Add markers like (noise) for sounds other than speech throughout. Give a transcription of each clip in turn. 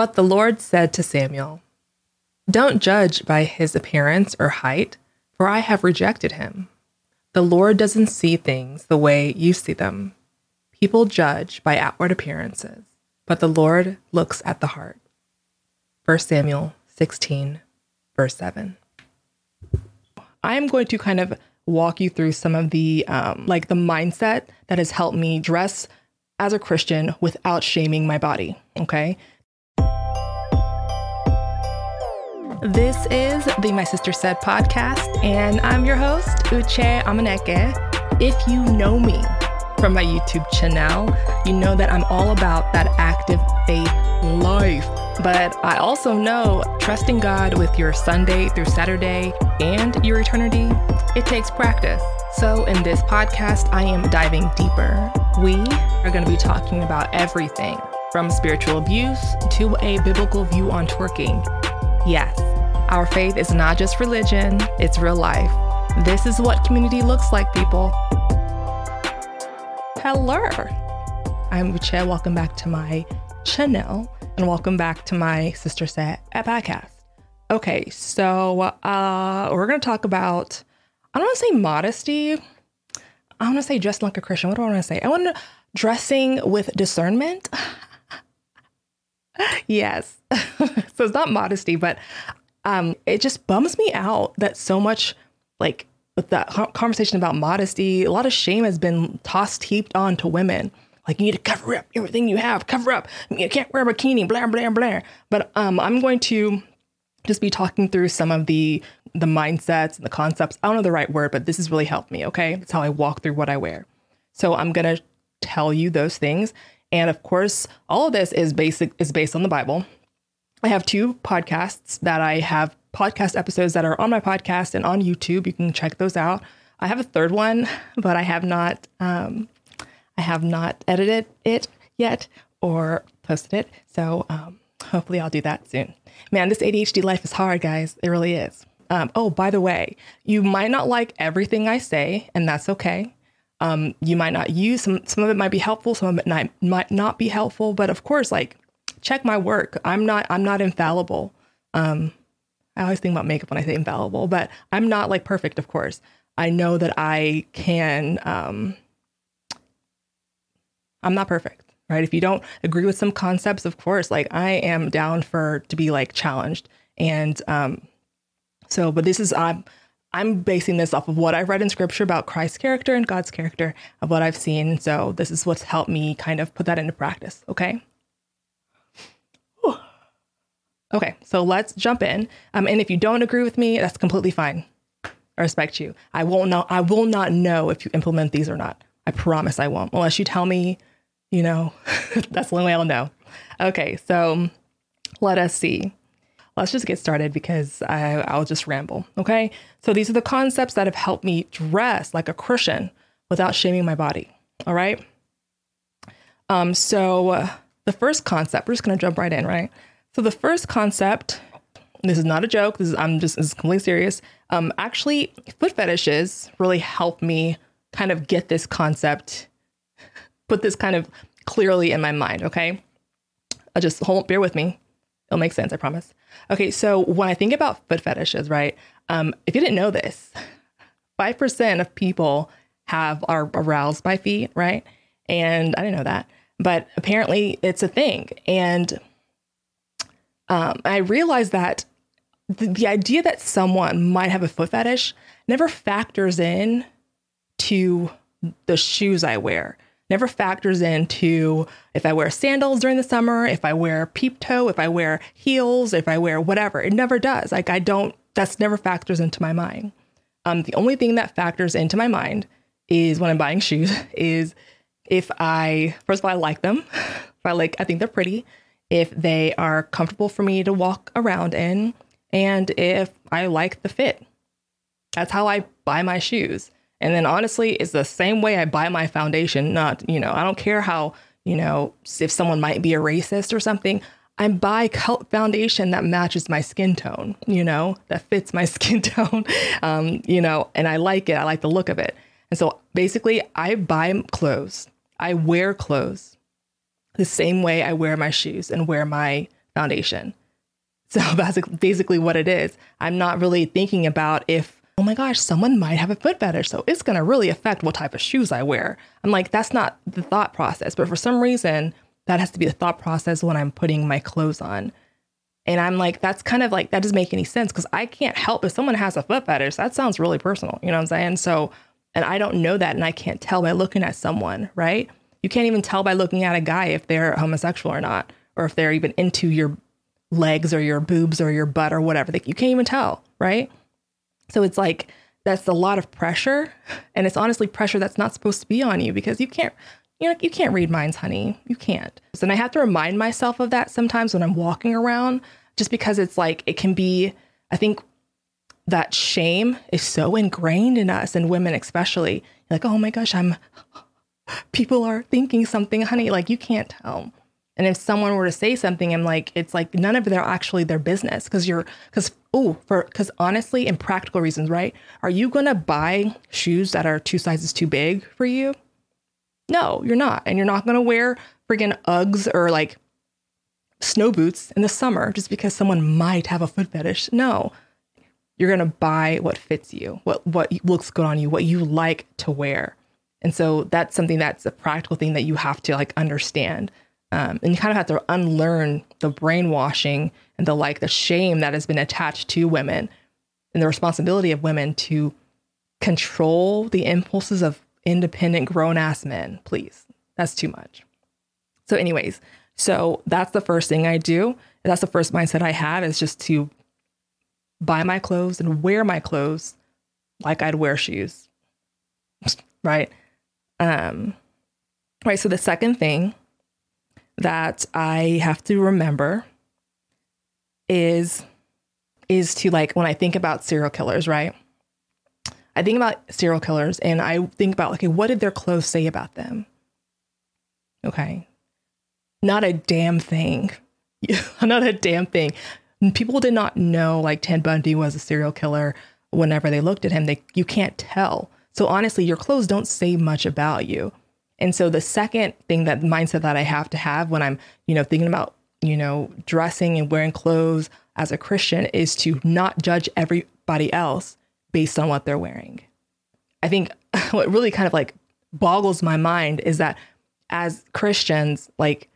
But the Lord said to Samuel, Don't judge by his appearance or height, for I have rejected him. The Lord doesn't see things the way you see them. People judge by outward appearances, but the Lord looks at the heart. 1 Samuel 16, verse 7. I'm going to kind of walk you through some of the um, like the mindset that has helped me dress as a Christian without shaming my body. Okay. This is the My Sister Said podcast, and I'm your host, Uche Amaneke. If you know me from my YouTube channel, you know that I'm all about that active faith life. But I also know trusting God with your Sunday through Saturday and your eternity, it takes practice. So, in this podcast, I am diving deeper. We are going to be talking about everything from spiritual abuse to a biblical view on twerking. Yes, our faith is not just religion, it's real life. This is what community looks like, people. Hello. I'm Uche. Welcome back to my channel and welcome back to my Sister Said at podcast. Okay, so uh, we're going to talk about, I don't want to say modesty. I want to say dressing like a Christian. What do I want to say? I want to dressing with discernment. (laughs) yes. (laughs) so it's not modesty, but um, it just bums me out that so much like with that conversation about modesty, a lot of shame has been tossed heaped on to women. Like you need to cover up everything you have, cover up. You can't wear a bikini, blah blah blah. But um, I'm going to just be talking through some of the the mindsets and the concepts. I don't know the right word, but this has really helped me. Okay, it's how I walk through what I wear. So I'm gonna tell you those things, and of course, all of this is basic is based on the Bible. I have two podcasts that I have podcast episodes that are on my podcast and on YouTube. You can check those out. I have a third one, but I have not um, I have not edited it yet or posted it. So um, hopefully I'll do that soon. Man, this ADHD life is hard, guys. It really is. Um, oh, by the way, you might not like everything I say, and that's okay. Um, you might not use some. Some of it might be helpful. Some of it might, might not be helpful. But of course, like check my work. I'm not. I'm not infallible. Um, I always think about makeup when I say infallible, but I'm not like perfect, of course. I know that I can, um, I'm not perfect, right? If you don't agree with some concepts, of course, like I am down for to be like challenged. And um, so, but this is, I'm, I'm basing this off of what I've read in scripture about Christ's character and God's character of what I've seen. So this is what's helped me kind of put that into practice. Okay. Okay, so let's jump in. Um, and if you don't agree with me, that's completely fine. I respect you. I won't know. I will not know if you implement these or not. I promise I won't, unless you tell me. You know, (laughs) that's the only way I'll know. Okay, so let us see. Let's just get started because I, I'll just ramble. Okay, so these are the concepts that have helped me dress like a Christian without shaming my body. All right. Um, so the first concept, we're just gonna jump right in, right? So the first concept, this is not a joke. This is I'm just this is completely serious. Um, actually, foot fetishes really help me kind of get this concept, put this kind of clearly in my mind. Okay, I'll just hold bear with me. It'll make sense, I promise. Okay, so when I think about foot fetishes, right? Um, if you didn't know this, five percent of people have are aroused by feet, right? And I didn't know that, but apparently it's a thing. And um, I realized that the, the idea that someone might have a foot fetish never factors in to the shoes I wear. Never factors into if I wear sandals during the summer, if I wear peep toe, if I wear heels, if I wear whatever. It never does. Like I don't. That's never factors into my mind. Um, the only thing that factors into my mind is when I'm buying (laughs) shoes is if I first of all I like them, (laughs) if I like I think they're pretty, if they are comfortable for me to walk around in, and if I like the fit. That's how I buy my shoes. And then honestly, it's the same way I buy my foundation. Not, you know, I don't care how, you know, if someone might be a racist or something. I buy foundation that matches my skin tone, you know, that fits my (laughs) skin tone, um, you know, and I like it. I like the look of it. And so basically, I buy clothes, I wear clothes the same way I wear my shoes and wear my foundation. So (laughs) basically, basically what it is, I'm not really thinking about if, oh my gosh, someone might have a foot fetish. So it's going to really affect what type of shoes I wear. I'm like, that's not the thought process. But for some reason, that has to be the thought process when I'm putting my clothes on. And I'm like, that's kind of like, that doesn't make any sense because I can't help if someone has a foot fetish. That sounds really personal. You know what I'm saying? So, and I don't know that and I can't tell by looking at someone, right? You can't even tell by looking at a guy if they're homosexual or not, or if they're even into your legs or your boobs or your butt or whatever. Like, you can't even tell, right? So it's like that's a lot of pressure, and it's honestly pressure that's not supposed to be on you because you can't. You know, you can't read minds, honey. You can't. So, and I have to remind myself of that sometimes when I'm walking around, just because it's like it can be. I think that shame is so ingrained in us and women especially. Like, oh my gosh, I'm. People are thinking something, honey. Like you can't tell. And if someone were to say something, I'm like, it's like none of their actually their business because you're because oh for because honestly, in practical reasons, right? Are you gonna buy shoes that are two sizes too big for you? No, you're not, and you're not gonna wear friggin' Uggs or like snow boots in the summer just because someone might have a foot fetish. No, you're gonna buy what fits you, what what looks good on you, what you like to wear. And so that's something that's a practical thing that you have to like understand. Um, and you kind of have to unlearn the brainwashing and the like the shame that has been attached to women and the responsibility of women to control the impulses of independent grown ass men please. That's too much. So anyways so that's the first thing i do. That's the first mindset i have is just to buy my clothes and wear my clothes like i'd wear shoes. (laughs) Right um right so the second thing that I have to remember is is to like when I think about serial killers, right? I think about serial killers and I think about okay, what did their clothes say about them? Okay. Not a damn thing. (laughs) not a damn thing. People did not know like Ted Bundy was a serial killer whenever they looked at him. They you can't tell. So honestly, your clothes don't say much about you. And so the second thing that mindset that I have to have when I'm, you know, thinking about, you know, dressing and wearing clothes as a Christian is to not judge everybody else based on what they're wearing. I think (laughs) what really kind of like boggles my mind is that as Christians, like,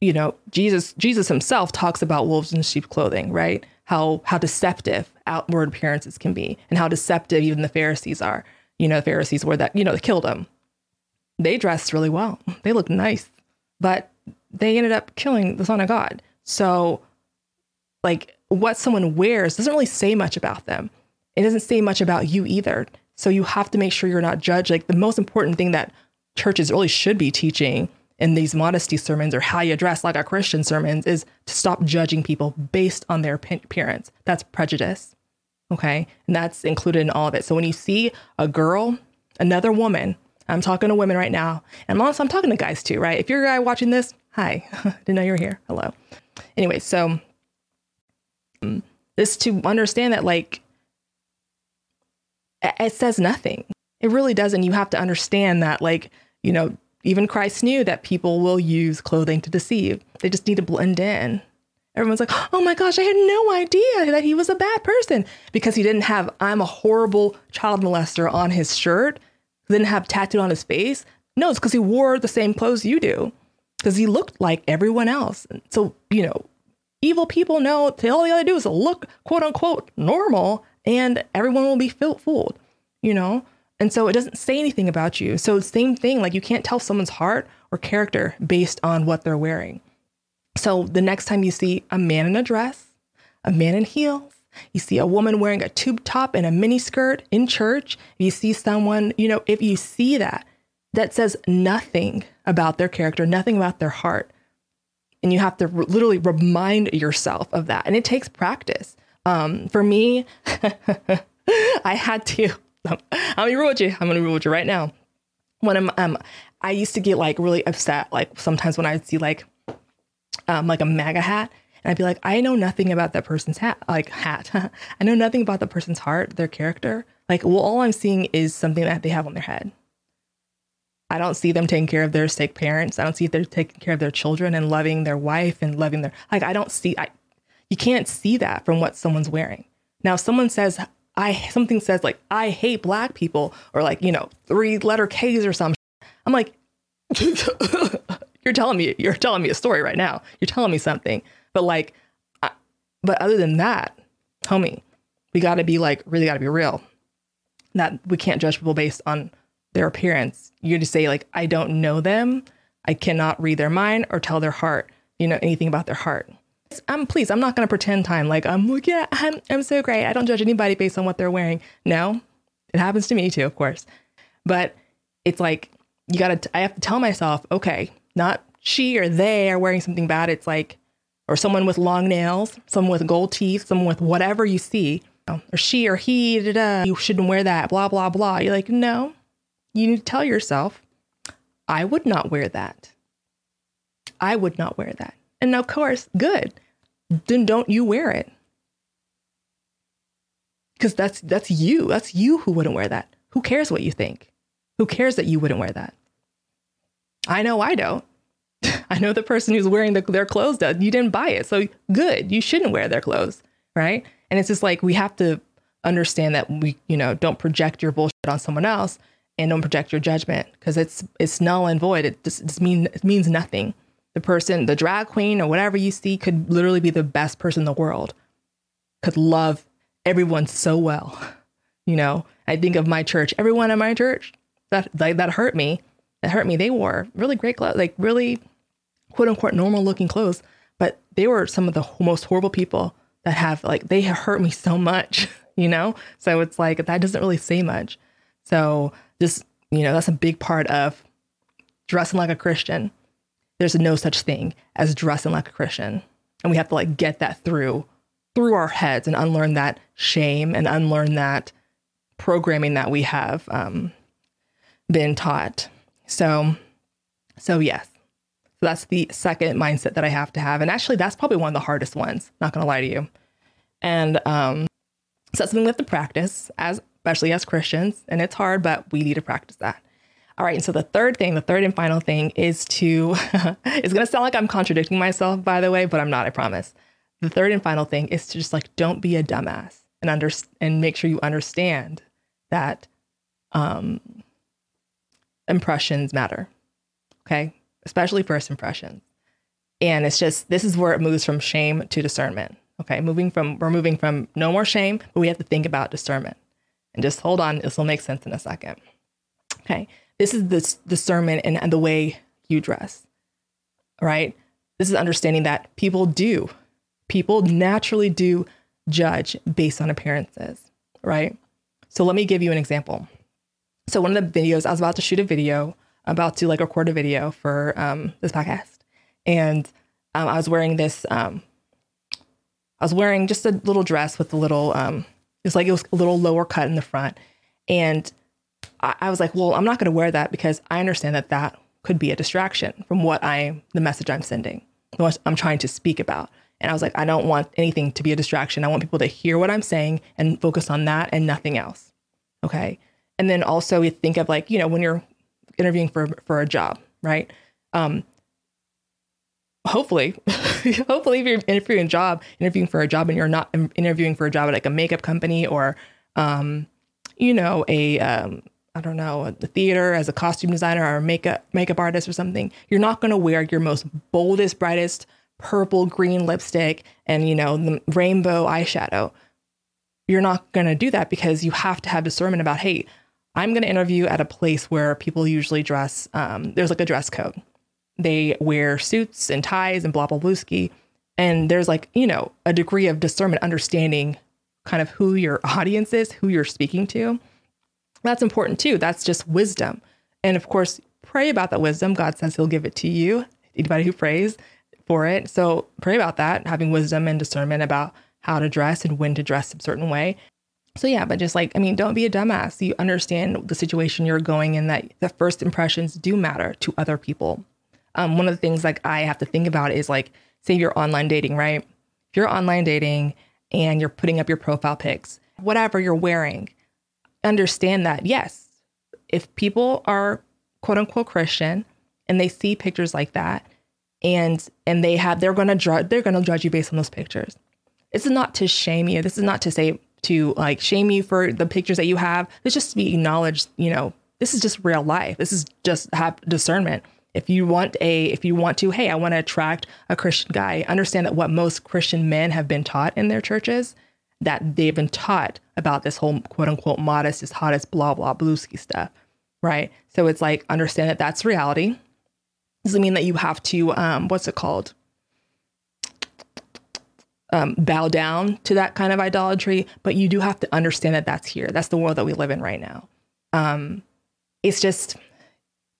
you know, Jesus, Jesus himself talks about wolves in sheep clothing, right? How how deceptive outward appearances can be, and how deceptive even the Pharisees are. You know, the Pharisees were that, you know, they killed him they dressed really well. (laughs) They looked nice, but they ended up killing the Son of God. So, like, what someone wears doesn't really say much about them. It doesn't say much about you either. So, you have to make sure you're not judged. Like, the most important thing that churches really should be teaching in these modesty sermons or how you dress like our Christian sermons is to stop judging people based on their appearance. That's prejudice. Okay. And that's included in all of it. So, when you see a girl, another woman, I'm talking to women right now. And I'm I'm talking to guys too, right? If you're a guy watching this, hi. (laughs) Didn't know you were here. Hello. Anyway, so um, this to understand that like it says nothing. It really doesn't. You have to understand that like, you know, even Christ knew that people will use clothing to deceive. They just need to blend in. Everyone's like, oh my gosh, I had no idea that he was a bad person because he didn't have I'm a horrible child molester on his shirt didn't have tattooed on his face. No, it's because he wore the same clothes you do, because he looked like everyone else. So, you know, evil people know all they gotta do is look quote unquote normal and everyone will be fooled, you know? And so it doesn't say anything about you. So, same thing, like you can't tell someone's heart or character based on what they're wearing. So, the next time you see a man in a dress, a man in heels, you see a woman wearing a tube top and a mini skirt in church. You see someone, you know, if you see that, that says nothing about their character, nothing about their heart. And you have to r- literally remind yourself of that. And it takes practice. Um, for me, (laughs) I had to. (laughs) I'm gonna with you. I'm gonna with you right now. When I'm, um, I used to get like really upset, like sometimes when I would see like, um, like a MAGA hat, and I'd be like, I know nothing about that person's hat, like hat. (laughs) I know nothing about the person's heart, their character. Like, well, all I'm seeing is something that they have on their head. I don't see them taking care of their sick parents. I don't see if they're taking care of their children and loving their wife and loving their like. I don't see. I you can't see that from what someone's wearing. Now, if someone says I something says like I hate black people or like you know three letter K's or something, I'm like, (laughs) you're telling me you're telling me a story right now. You're telling me something, but like, I, but other than that, homie, we got to be like really got to be real. That we can't judge people based on their appearance. You just say like I don't know them. I cannot read their mind or tell their heart, you know, anything about their heart. I'm please, I'm not going to pretend time like I'm like, yeah, I'm, I'm so great. I don't judge anybody based on what they're wearing. No, it happens to me too, of course. But it's like, you got to, I have to tell myself, okay, not she or they are wearing something bad. It's like, or someone with long nails, someone with gold teeth, someone with whatever you see, or she or he, da, da, you shouldn't wear that, blah, blah, blah. You're like, no, you need to tell yourself, I would not wear that. I would not wear that. And of course, good. Then don't you wear it. Cuz that's that's you. That's you who wouldn't wear that. Who cares what you think? Who cares that you wouldn't wear that? I know I don't. (laughs) I know the person who's wearing the, their clothes does. You didn't buy it. So good. You shouldn't wear their clothes, right? And it's just like we have to understand that we, you know, don't project your bullshit on someone else and don't project your judgment because it's it's null and void. It just, just mean, it means nothing the person, the drag queen or whatever you see could literally be the best person in the world, could love everyone so well. You know, I think of my church, everyone in my church that, that, that hurt me, that hurt me. They wore really great clothes, like really quote unquote normal looking clothes, but they were some of the most horrible people that have like, they have hurt me so much, (laughs) you know? So it's like, that doesn't really say much. So just, you know, that's a big part of dressing like a Christian there's no such thing as dressing like a Christian. And we have to like get that through through our heads and unlearn that shame and unlearn that programming that we have um, been taught. So, so yes, so that's the second mindset that I have to have, and actually, that's probably one of the hardest ones. Not gonna lie to you, and um, so that's something we have to practice as, especially as Christians, and it's hard, but we need to practice that. All right. And so the third thing, the third and final thing is to, (laughs) it's to sound like I'm contradicting myself, by the way, but I'm not, I promise. The third and final thing is to just like, don't be a dumbass and under, and make sure you understand that um, impressions matter. Okay. Especially first impressions. And it's just, this is where it moves from shame to discernment. Okay. Moving from, we're moving from no more shame, but we have to think about discernment. And just hold on, this will make sense in a second. Okay. This is the, sermon and, and the way you dress, right? This is understanding that people do, people naturally do judge based on appearances, right? So let me give you an example. So one of the videos, I was about to shoot a video, about to like record a video for um, this podcast, and um, I was wearing this. Um, I was wearing just a little dress with a little, um, it's like it was a little lower cut in the front, and I, I was like, well, I'm not going to wear that because I understand that that could be a distraction from what I, the message I'm sending, what I'm trying to speak about. And I was like, I don't want anything to be a distraction. I want people to hear what I'm saying and focus on that and nothing else. Okay. And then also you think of like, you know, when you're interviewing for for a job, right? Um, hopefully, (laughs) hopefully if you're interviewing a job, interviewing for a job and you're not interviewing for a job at like a makeup company or um, you know, a um, I don't know, the theater as a costume designer or makeup makeup artist or something, you're not going to wear your most boldest, brightest purple green lipstick and you know the rainbow eyeshadow. You're not going to do that because you have to have discernment about, hey, I'm going to interview at a place where people usually dress. Um, there's like a dress code. They wear suits and ties and blah blah ski, and there's like you know a degree of discernment, understanding kind of who your (laughs) audience is, who you're speaking to that's important too. That's just wisdom. And of course, pray about that wisdom. God says he'll give it to you, anybody who prays for it. So pray about that, having wisdom and discernment about how to dress and when to dress a certain way. So yeah, but just like, I mean, don't be a dumbass. You understand the situation you're going in that the first impressions do matter to other people. Um, one of the things like I have to think about is like, say you're online dating, right? If you're online dating and you're putting up your profile pics, whatever you're wearing, understand that yes, if people are quote unquote Christian and they see pictures like that and and they have they're gonna judge they're gonna judge you based on those pictures. This is not to shame you. This is not to say to like shame you for the pictures that you have. It's just to be acknowledged, you know, this is just real life. This is just have discernment. If you want a if you want to, hey, I want to attract a Christian guy, understand that what most Christian men have been taught in their churches, that they've been taught about this whole quote unquote modest is hottest blah blah bluesky stuff. Right. So it's like understand that that's reality. Doesn't mean that you have to um what's it called? um, bow down to that kind of idolatry, but you do have to understand that that's here. That's the world that we live in right now. Um, it's just,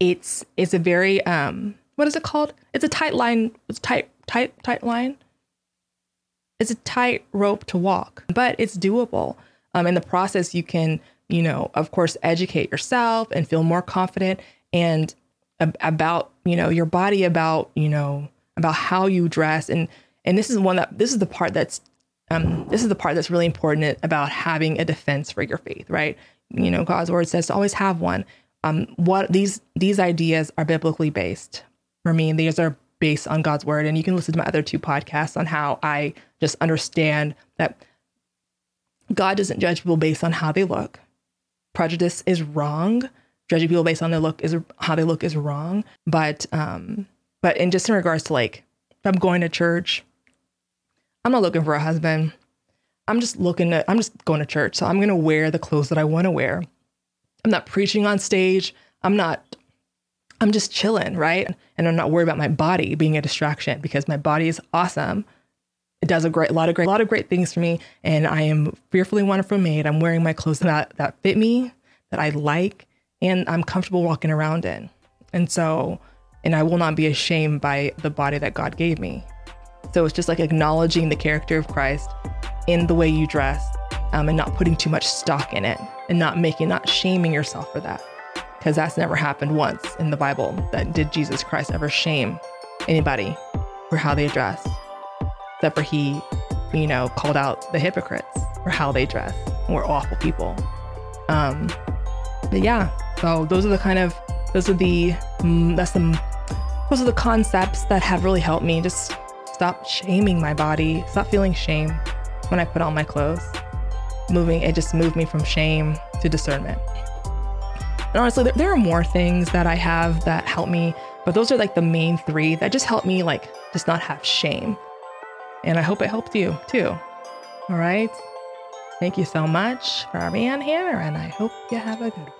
it's it's a very um, what is it called? It's a tight line. It's tight, tight, tight line. It's a tight rope to walk, but it's doable. Um, in the process, you can, you know, of course, educate yourself and feel more confident and ab- about, you know, your body, about, you know, about how you dress and and this is one that this is the part that's um, this is the part that's really important about having a defense for your faith, right? You know, God's word says to always have one. Um, what these these ideas are biblically based for me, these are based on God's word. And you can listen to my other two podcasts on how I just understand that God doesn't judge people based on how they look. Prejudice is wrong. Judging people based on their look is how they look is wrong. But um, but in just in regards to like, if I'm going to church I'm not looking for a husband. I'm just looking at, I'm just going to church. So I'm to wear the clothes that I want to wear. I'm not preaching on stage. I'm not, I'm just chilling, right? And I'm not worried about my body being a distraction because my body is awesome. It does a great, a lot of great, a lot of great things for me. And I am fearfully wonderfully made. I'm wearing my clothes that, that fit me, that I like, and I'm comfortable walking around in. And so, and I will not be ashamed by the body that God gave me. So it's just like acknowledging the character of Christ in the way you dress um, and not putting too much stock in it and not making, not shaming yourself for that. Because that's never happened once in the Bible that did Jesus Christ ever shame anybody for how they dress, except for he, you know, called out the hypocrites for how they dress were awful people. Um, but yeah, so those are the kind of, those are the, mm, that's the, those are the concepts that have really helped me just stop shaming my body, stop feeling shame when I put on my clothes. Moving, it just moved me from shame to discernment. And honestly, there, there are more things that I have that help me, but those are like the main three that just help me, like, just not have shame. And I hope it helped you too. All right. Thank you so much for being here, and I hope you have a good one.